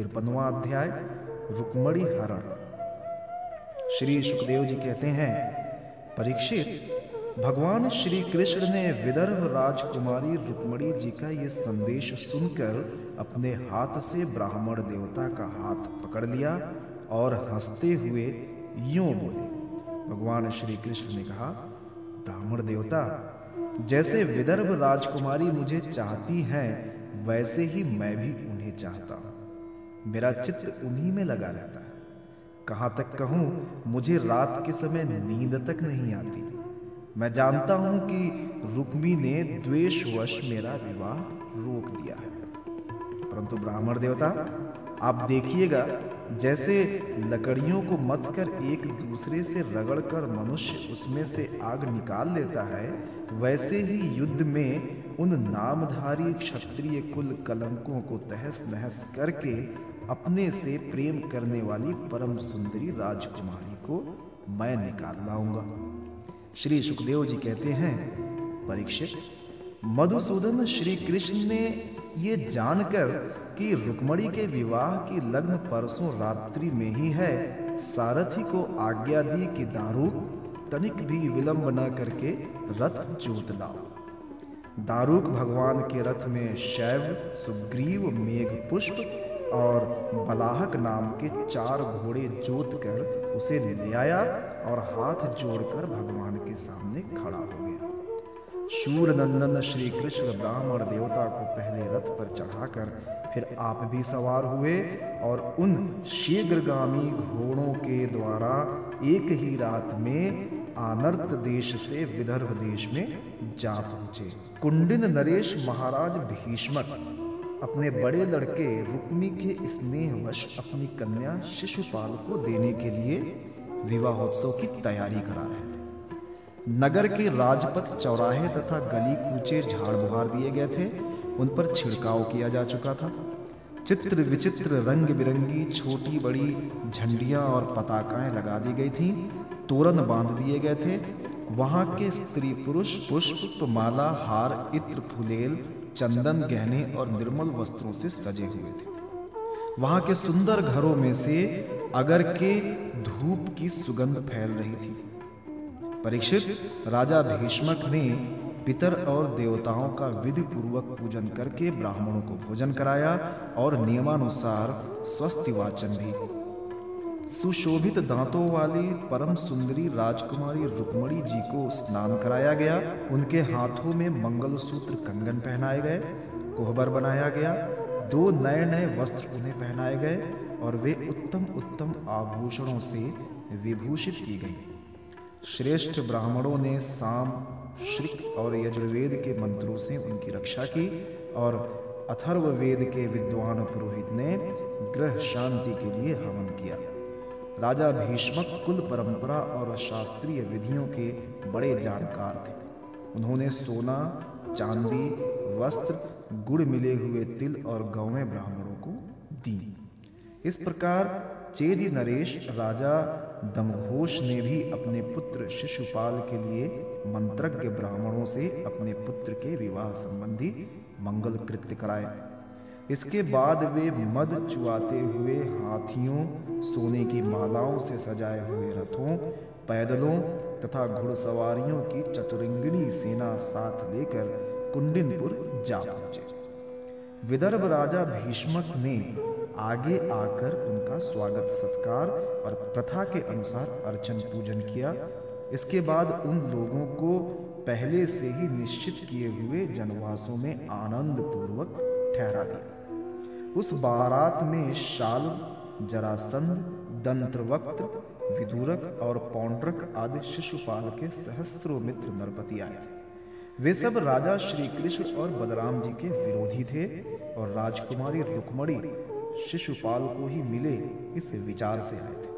तिरपनवा अध्याय, रुक्मणी हरण। श्री सुखदेव जी कहते हैं, परीक्षित, भगवान श्री कृष्ण ने विदर्भ राजकुमारी रुक्मणी जी का यह संदेश सुनकर अपने हाथ से ब्राह्मण देवता का हाथ पकड़ लिया और हँसते हुए यूँ बोले। भगवान श्री कृष्ण ने कहा, ब्राह्मण देवता, जैसे विदर्भ राजकुमारी मुझे चाहती हैं, वैसे ही मैं भी उन्हें चाहता हूँ। मेरा चित्त उन्हीं में लगा रहता है। कहाँ तक कहूँ, मुझे रात के समय नींद तक नहीं आती। मैं जानता हूँ कि रुक्मी ने द्वेषवश मेरा विवाह रोक दिया है। परंतु ब्राह्मण देवता, आप देखिएगा, जैसे लकड़ियों को मत कर एक दूसरे से रगड़कर मनुष्य उसमें से आग निकाल लेता है, वैसे ही युद्ध में उन नामधारी क्षत्रिय कुल कलंकों को तहस नहस करके अपने से प्रेम करने वाली परम सुंदरी राजकुमारी को मैं निकाल लाऊँगा। श्री सुखदेव जी कहते हैं, परीक्षित, मधुसूदन श्री कृष्ण ने ये जानकर कि रुक्मणी के विवाह की लग्न परसों रात्रि में ही है, सारथी को आज्ञा दी कि दारूक तनिक भी विलंब न करके रथ जोत लाओ। दारूक भगवान के रथ में शैव, सुग्रीव, मेघ, पुष्प और बलाहक नाम के चार घोड़े जोत कर उसे ले आया और हाथ जोड़कर भगवान के सामने खड़ा हो गया। शूर नंदन श्री कृष्ण ब्राह्मण देवता को पहले रथ पर चढ़ाकर फिर आप भी सवार हुए और उन शीघ्रगामी घोड़ों के द्वारा एक ही रात में आनर्त देश से विदर्भ देश में जा पहुँचे। कुंडिन नरेश महाराज भीष्मक अपने बड़े लड़के रुक्मी के स्नेहवश अपनी कन्या शिशुपाल को देने के लिए विवाहोत्सव की तैयारी करा रहे थे। नगर के राजपथ चौराहे तथा गली कूचे झाड़ बुहार दिए गए थे, उन पर छिड़काव किया जा चुका था। चित्र विचित्र रंग बिरंगी छोटी बड़ी झंडियाँ और पताकाएँ लगा दी गई थीं, तोरण बाँध दिए गए थे। वहाँ के स्त्री पुरुष पुष्प, माला, हार, इत्र, फुलेल चंदन गहने और निर्मल वस्त्रों से सजे हुए थे। वहाँ के सुंदर घरों में से अगर के धूप की सुगंध फैल रही थी। परीक्षित राजा भीष्मक ने पितर और देवताओं का विधि पूर्वक पूजन करके ब्राह्मणों को भोजन कराया और नियमानुसार स्वस्ति वाचन भी सुशोभित दांतों वाली परम सुंदरी राजकुमारी रुक्मणी जी को स्नान कराया गया। उनके हाथों में मंगलसूत्र कंगन पहनाए गए, कोहबर बनाया गया, दो नए नए वस्त्र उन्हें पहनाए गए और वे उत्तम उत्तम आभूषणों से विभूषित की गई। श्रेष्ठ ब्राह्मणों ने साम, श्रिक और यजुर्वेद के मंत्रों से उनकी रक्षा की और अथर्ववेद के विद्वान पुरोहित ने ग्रह शांति के लिए हवन किया। राजा भीष्मक कुल परंपरा और शास्त्रीय विधियों के बड़े जानकार थे। उन्होंने सोना, चांदी, वस्त्र, गुड़ मिले हुए तिल और गौवें ब्राह्मणों को दी। इस प्रकार चेदी नरेश, राजा दमघोष ने भी अपने पुत्र शिशुपाल के लिए मंत्रज्ञ ब्राह्मणों से अपने पुत्र के विवाह संबंधी मंगल कृत्य कराए। इसके बाद वे मद चुआते हुए हाथियों, सोने की मालाओं से सजाए हुए रथों, पैदलों तथा घुड़सवारियों की चतुरंगिणी सेना साथ लेकर कुंडिनपुर जा पहुँचे। विदर्भ राजा भीष्मक ने आगे आकर उनका स्वागत सत्कार और प्रथा के अनुसार अर्चन पूजन किया। इसके बाद उन लोगों को पहले से ही निश्चित किए हुए जनवासों में आनंद पूर्वक ठहरा दिया। उस बारात में शाल, जरासंध दंत्रवक्त्र विदूरक और पौंड्रक आदि शिशुपाल के सहस्त्रों मित्र नरपति आए थे। वे सब राजा श्री कृष्ण और बलराम जी के विरोधी थे और राजकुमारी रुक्मणी शिशुपाल को ही मिले इस विचार से आए थे।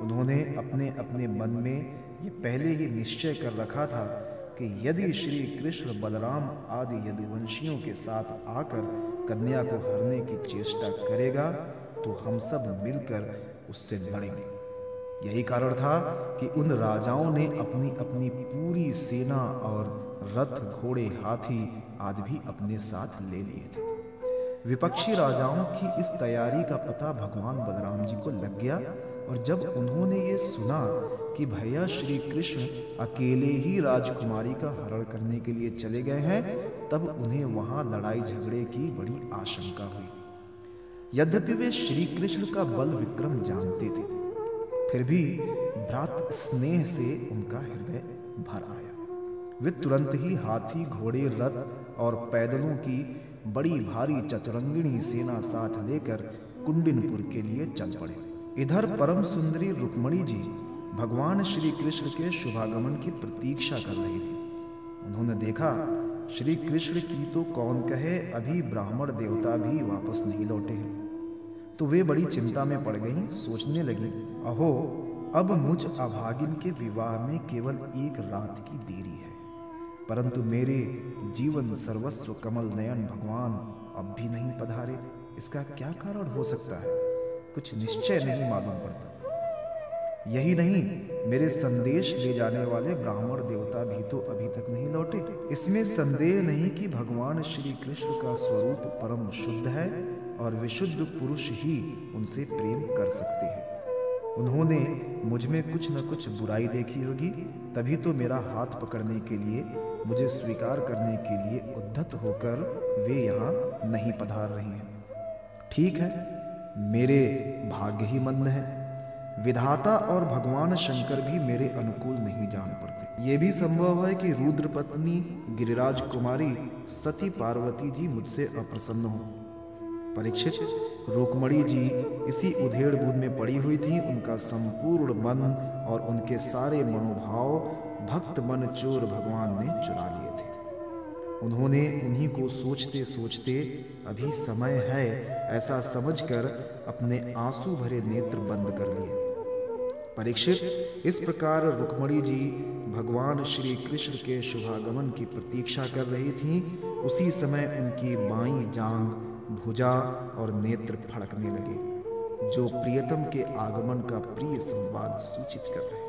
उन्होंने अपने अपने मन में ये पहले ही निश्चय कर रखा था कि यदि श्री कृष्ण बलराम आदि यदुवंशियों के साथ आकर कन्या को हरने की चेष्टा करेगा तो हम सब मिलकर उससे लड़ेंगे। यही कारण था कि उन राजाओं ने अपनी अपनी पूरी सेना और रथ, घोड़े, हाथी आदि भी अपने साथ ले लिए थे। विपक्षी राजाओं की इस तैयारी का पता भगवान बलराम जी को लग गया और जब उन्होंने ये सुना कि भैया श्री कृष्ण अकेले ही राजकुमारी का हरण करने के लिए चले गए हैं, तब उन्हें वहाँ लड़ाई झगड़े की बड़ी आशंका हुई। यद्यपि वे श्री कृष्ण का बल विक्रम जानते थे, फिर भी भ्रात स्नेह से उनका हृदय भर आया। वे तुरंत ही हाथी, घोड़े, रथ और पैदलों की बड़ी भारी चतुरंगिणी सेना साथ लेकर कुंडिनपुर के लिए चल पड़े। इधर परम सुंदरी रुक्मणी जी भगवान श्री कृष्ण के शुभागमन की प्रतीक्षा कर रही थी। उन्होंने देखा, श्री कृष्ण की तो कौन कहे, अभी ब्राह्मण देवता भी वापस नहीं लौटे हैं। तो वे बड़ी चिंता में पड़ गईं, सोचने लगी, अहो, अब मुझ अभागिन के विवाह में केवल एक रात की देरी है। परंतु मेरे जीवन सर्वस्व कमल नयन भगवान अब भी नहीं पधारे। इसका क्या कारण हो सकता है? कुछ निश्चय नहीं मालूम पड़ता। यही नहीं, मेरे संदेश ले जाने वाले ब्राह्मण देवता भी तो अभी तक नहीं लौटे। इसमें संदेह नहीं कि भगवान श्री कृष्ण का स्वरूप परम शुद्ध है और विशुद्ध पुरुष ही उनसे प्रेम कर सकते हैं। उन्होंने मुझमें कुछ न कुछ बुराई देखी होगी, तभी तो मेरा हाथ पकड़ने के लिए, मुझे स्वीकार करने के लिए उद्धत होकर वे यहाँ नहीं पधार रही हैं। ठीक है मेरे भाग्य ही। मंद है विधाता और भगवान शंकर भी मेरे अनुकूल नहीं जान पड़ते। ये भी संभव है कि रुद्र पत्नी गिरिराज कुमारी सती पार्वती जी मुझसे अप्रसन्न हो। परीक्षित, रुकमणी जी इसी उधेड़ बूंद में पड़ी हुई थी। उनका संपूर्ण मन और उनके सारे मनोभाव भक्त मन चोर भगवान ने चुरा लिए थे। उन्होंने उन्हीं को सोचते सोचते अभी समय है, ऐसा समझकर अपने आँसू भरे नेत्र बंद कर लिए परीक्षित, इस प्रकार रुक्मणी जी भगवान श्री कृष्ण के शुभागमन की प्रतीक्षा कर रही थीं। उसी समय उनकी बाई जांग भुजा और नेत्र फड़कने लगे, जो प्रियतम के आगमन का प्रिय संवाद सूचित कर रहे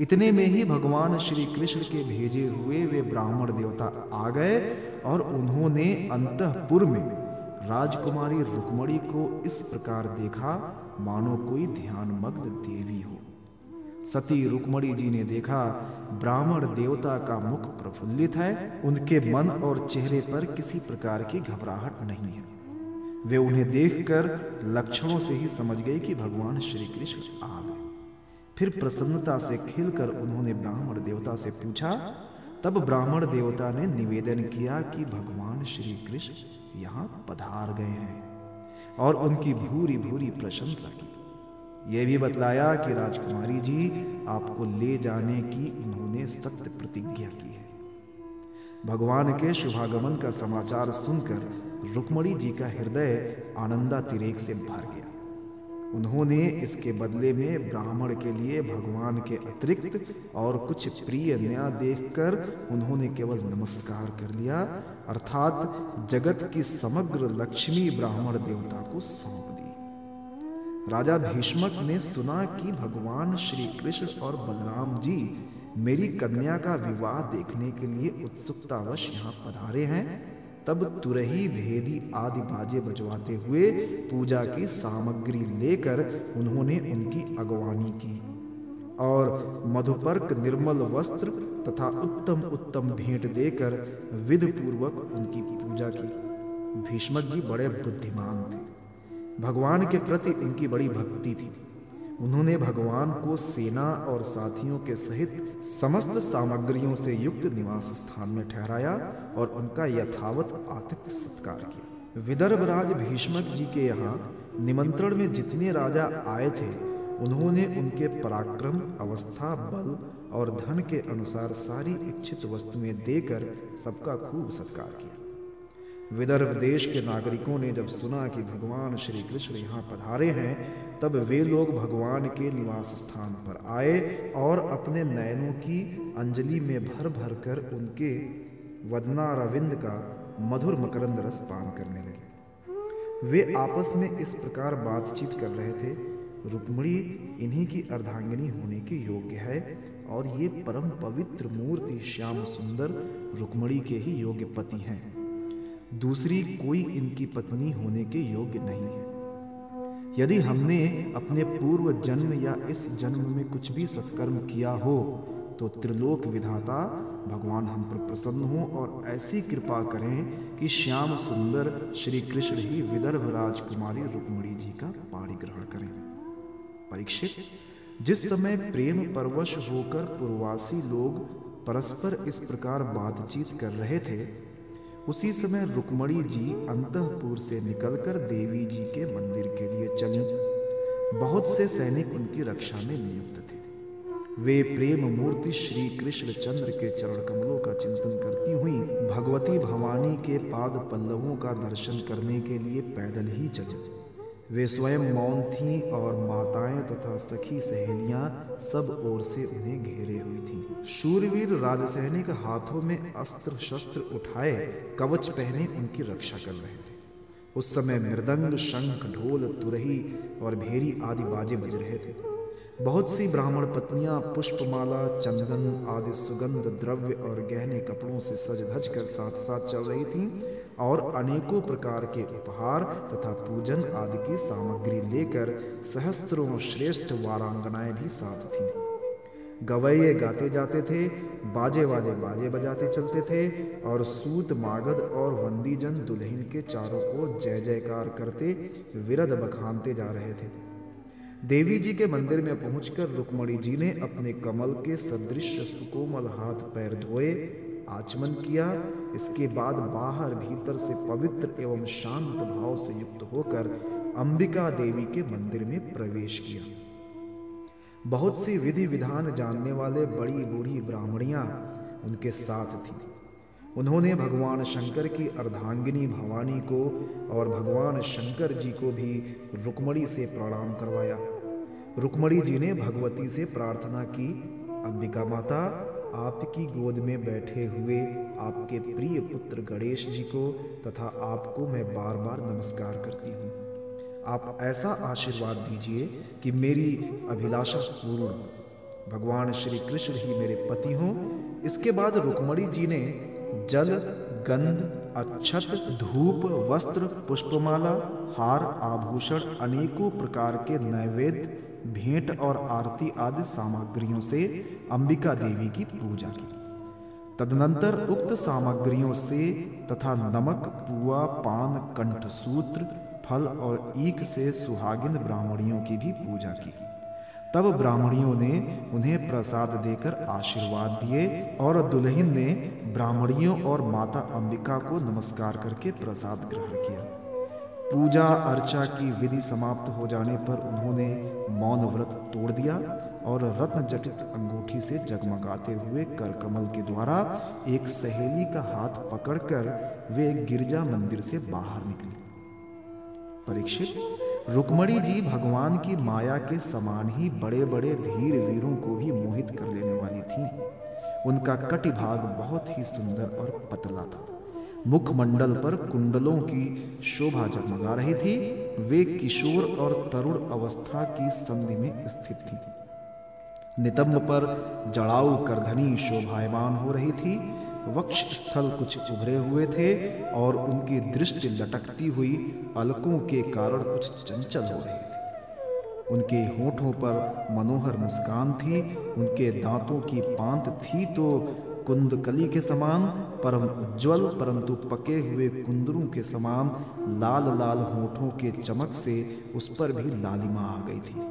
इतने में ही भगवान श्री कृष्ण के भेजे हुए वे ब्राह्मण देवता आ गए और उन्होंने अंतपुर में राजकुमारी रुक्मणी को इस प्रकार देखा, मानो कोई ध्यान मग्न देवी हो। सती रुक्मणी जी ने देखा, ब्राह्मण देवता का मुख प्रफुल्लित है, उनके मन और चेहरे पर किसी प्रकार की घबराहट नहीं है। वे उन्हें देखकर लक्षणों से ही समझ गए कि भगवान श्री कृष्ण आ गए। फिर प्रसन्नता से खिलकर उन्होंने ब्राह्मण देवता से पूछा, तब ब्राह्मण देवता ने निवेदन किया कि भगवान श्री कृष्ण यहाँ पधार गए हैं और उनकी भूरी भूरी प्रशंसा की। यह भी बतलाया कि राजकुमारी जी, आपको ले जाने की उन्होंने सत्य प्रतिज्ञा की है। भगवान के शुभागमन का समाचार सुनकर रुक्मणी जी का हृदय आनंदा तिरेक से भर गया। उन्होंने इसके बदले में ब्राह्मण के लिए भगवान के अतिरिक्त और कुछ प्रिय नया देखकर उन्होंने केवल नमस्कार कर लिया, अर्थात जगत की समग्र लक्ष्मी ब्राह्मण देवता को सौंप दी। राजा भीष्मक ने सुना कि भगवान श्री कृष्ण और बलराम जी मेरी कन्या का विवाह देखने के लिए उत्सुकतावश यहाँ पधारे हैं। तब तुरही भेदी आदि बाजे बजवाते हुए पूजा की सामग्री लेकर उन्होंने उनकी अगवानी की। और मधुपर्क निर्मल वस्त्र तथा उत्तम उत्तम भेंट देकर विध पूर्वक उनकी पूजा की। भीष्मक जी बड़े बुद्धिमान थे। भगवान के प्रति उनकी बड़ी भक्ति थी। उन्होंने भगवान को सेना और साथियों के सहित समस्त सामग्रियों से युक्त निवास स्थान में ठहराया और उनका यथावत आतिथ्य सत्कार किया। विदर्भ राज भीष्मक जी के यहाँ निमंत्रण में जितने राजा आए थे, उन्होंने उनके पराक्रम, अवस्था, बल और धन के अनुसार सारी इच्छित वस्तुएँ देकर सबका खूब सत्कार किया। विदर्भ देश के नागरिकों ने जब सुना कि भगवान श्री कृष्ण यहाँ पधारे हैं, तब वे लोग भगवान के निवास स्थान पर आए और अपने नयनों की अंजलि में भर भर कर उनके वदना रविंद का मधुर मकरंद रस पान करने लगे। वे आपस में इस प्रकार बातचीत कर रहे थे। रुक्मणी, इन्हीं की अर्धांगिनी होने के योग्य है और ये परम पवित्र मूर्ति श्याम सुंदर रुक्मणी के ही योग्य पति हैं। दूसरी कोई इनकी पत्नी होने के योग्य नहीं है। यदि हमने अपने पूर्व जन्म या इस जन्म में कुछ भी सत्कर्म किया हो तो त्रिलोक विधाता भगवान हम पर प्रसन्न हो और ऐसी कृपा करें कि श्याम सुंदर श्री कृष्ण ही विदर्भ राजकुमारी रुक्मणी जी का पाणी ग्रहण करें। परीक्षित, जिस समय प्रेम परवश होकर पूर्वासी लोग परस्पर इस प्रकार बातचीत कर रहे थे उसी समय रुक्मणी जी अंतपुर से निकलकर देवी जी के मंदिर के लिए चली। बहुत से सैनिक उनकी रक्षा में नियुक्त थे। वे प्रेम मूर्ति श्री कृष्ण चंद्र के चरण कमलों का चिंतन करती हुई भगवती भवानी के पाद पल्लवों का दर्शन करने के लिए पैदल ही चली। वे स्वयं मौन थीं और माताएँ तथा सखी सहेलियाँ सब ओर से उन्हें घेरे हुई थीं। शूरवीर राजसैनिक हाथों में अस्त्र शस्त्र उठाए, कवच पहने उनकी रक्षा कर रहे थे उस समय मृदंग, शंख, ढोल, तुरही और भेरी आदि बाजे बज रहे थे बहुत सी ब्राह्मण पत्नियाँ पुष्पमाला, चंदन आदि सुगंध, द्रव्य और गहने कपड़ों से सज धज कर साथ साथ चल रही थीं और अनेकों प्रकार के उपहार तथा पूजन आदि की सामग्री लेकर सहस्त्रों श्रेष्ठ वारांगनाएँ भी साथ थीं। गवैये गाते जाते थे बाजे वाले बाजे बजाते चलते थे और सूत, मागध और वंदीजन दुल्हन के चारों ओर जय जयकार करते विरद बखानते जा रहे थे। देवी जी के मंदिर में पहुंचकर रुक्मणी जी ने अपने कमल के सदृश सुकोमल हाथ पैर धोए, आचमन किया। इसके बाद बाहर भीतर से पवित्र एवं शांत भाव से युक्त होकर अंबिका देवी के मंदिर में प्रवेश किया। बहुत सी विधि विधान जानने वाले बड़ी बूढ़ी ब्राह्मणियाँ उनके साथ थी। उन्होंने भगवान शंकर की अर्धांगिनी भवानी को और भगवान शंकर जी को भी रुक्मणी से प्रणाम करवाया। रुक्मणी जी ने भगवती से प्रार्थना की, अंबिका माता, आपकी गोद में बैठे हुए आपके प्रिय पुत्र गणेश जी को तथा आपको मैं बार बार नमस्कार करती हूँ। आप ऐसा आशीर्वाद दीजिए कि मेरी अभिलाषा पूर्ण भगवान श्री कृष्ण ही मेरे पति हों। इसके बाद रुक्मणी जी ने जल, गंध, अक्षत, धूप, वस्त्र, पुष्पमाला, हार, आभूषण, अनेकों प्रकार के नैवेद्य, भेंट और आरती आदि सामग्रियों से अंबिका देवी की पूजा की। तदनंतर उक्त सामग्रियों से तथा नमक, पुआ, पान कंठ सूत्र फल और ईक से सुहागिन ब्राह्मणियों की भी पूजा की। तब ब्राह्मणियों ने उन्हें प्रसाद देकर आशीर्वाद दिए और दुल्हन ने ब्राह्मणियों और माता अंबिका को नमस्कार करके प्रसाद ग्रहण किया। पूजा अर्चा की विधि समाप्त हो जाने पर उन्होंने मौन व्रत तोड़ दिया और रत्न जटित अंगूठी से जगमगाते हुए करकमल के द्वारा एक सहेली का हाथ पकड़कर वे गिरजा मंदिर से बाहर निकले। परीक्षित रुक्मणी जी भगवान की माया के समान ही बड़े बड़े धीर वीरों को भी मोहित कर लेने वाली थी। उनका कटिभाग बहुत ही सुंदर और पतला था। मुखमंडल पर कुंडलों की शोभा जगमगा रही थी। वे किशोर और तरुण अवस्था की संधि में स्थित थी। नितंब पर जड़ाऊ करधनी शोभायमान हो रही थी। वक्ष स्थल कुछ उभरे हुए थे और उनकी दृष्टि लटकती हुई अलकों के कारण कुछ चंचल हो रहे थे। उनके होठों पर मनोहर मुस्कान थी, उनके दांतों की पांत थी तो कुंदकली के समान, परम उज्जवल, परंतु पके हुए कुंदरों के समान लाल लाल होठों के चमक से उस पर भी लालिमा आ गई थी।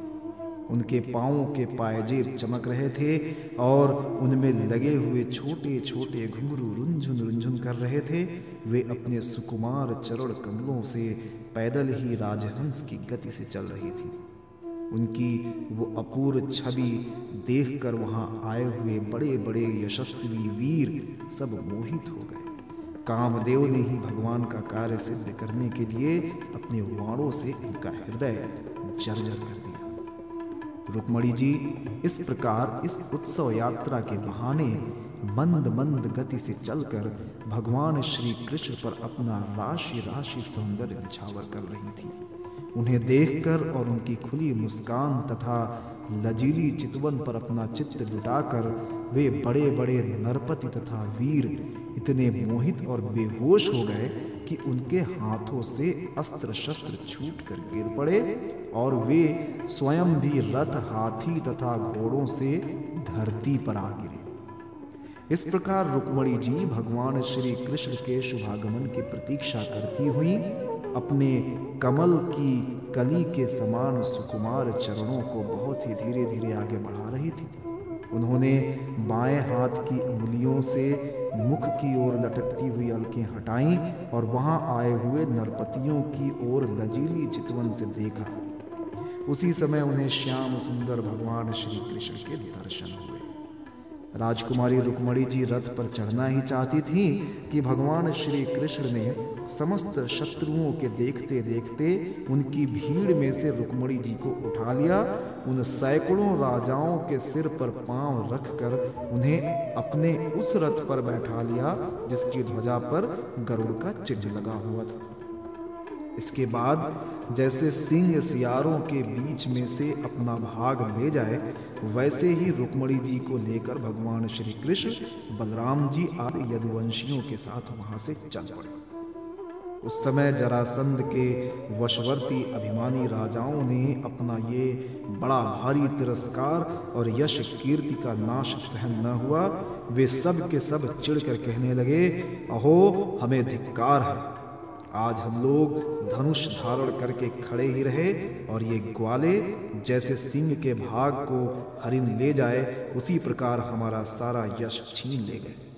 उनके पाओ के पायजेब चमक रहे थे और उनमें लगे हुए छोटे छोटे घुंघरू रुंझुन रुंझुन कर रहे थे। वे अपने सुकुमार चरण कमलों से पैदल ही राजहंस की गति से चल रही थी। उनकी वो अपूर्व छवि देखकर वहाँ आए हुए बड़े बड़े यशस्वी वीर सब मोहित हो गए। कामदेव ने ही भगवान का कार्य सिद्ध करने के लिए अपने वाणों से उनका हृदय जर्जर कर रुक्मणी जी, इस प्रकार इस उत्सव यात्रा के बहाने मंद मंद गति से चलकर भगवान श्री कृष्ण पर अपना राशि राशि सौंदर्य निछावर कर रही थी। उन्हें देखकर और उनकी खुली मुस्कान तथा लजीली चितवन पर अपना चित्र लुटाकर वे बड़े बड़े नरपति तथा वीर इतने मोहित और बेहोश हो गए कि उनके हाथों से अस्त्र शस्त्र छूट कर गिर पड़े और वे स्वयं भी रथ हाथी तथा घोड़ों से धरती पर आ गिरे। इस प्रकार रुक्मणी जी भगवान श्री कृष्ण के शुभागमन की प्रतीक्षा करती हुई अपने कमल की कली के समान सुकुमार चरणों को बहुत ही धीरे धीरे आगे बढ़ा रही थी। उन्होंने बाएँ हाथ की उंगलियों से मुख की ओर लटकती हुई अलकें हटाई और वहाँ आए हुए नरपतियों की ओर लजीली चितवन से देखा। उसी समय उन्हें श्याम सुंदर भगवान श्री कृष्ण के दर्शन हुए। राजकुमारी रुक्मणी जी रथ पर चढ़ना ही चाहती थी कि भगवान श्री कृष्ण ने समस्त शत्रुओं के देखते देखते उनकी भीड़ में से रुक्मणी जी को उठा लिया। उन सैकड़ों राजाओं के सिर पर पाँव रखकर उन्हें अपने उस रथ पर बैठा लिया, जिसकी ध्वजा पर गरुड़ का चिन्ह लगा हुआ था। इसके बाद जैसे सिंह सियारों के बीच में से अपना भाग ले जाए, वैसे ही रुक्मणी जी को लेकर भगवान श्री कृष्ण बलराम जी आदि यदुवंशियों के साथ वहाँ से चल पड़े। उस समय जरासंध के वशवर्ती अभिमानी राजाओं ने अपना ये बड़ा भारी तिरस्कार और यश कीर्ति का नाश सहन न हुआ, वे सब के सब चिढ़कर कहने लगे, अहो, हमें धिक्कार है। आज हम लोग धनुष धारण करके खड़े ही रहे और ये ग्वाले जैसे सिंह के भाग को हरिन ले जाए, उसी प्रकार हमारा सारा यश छीन ले गए।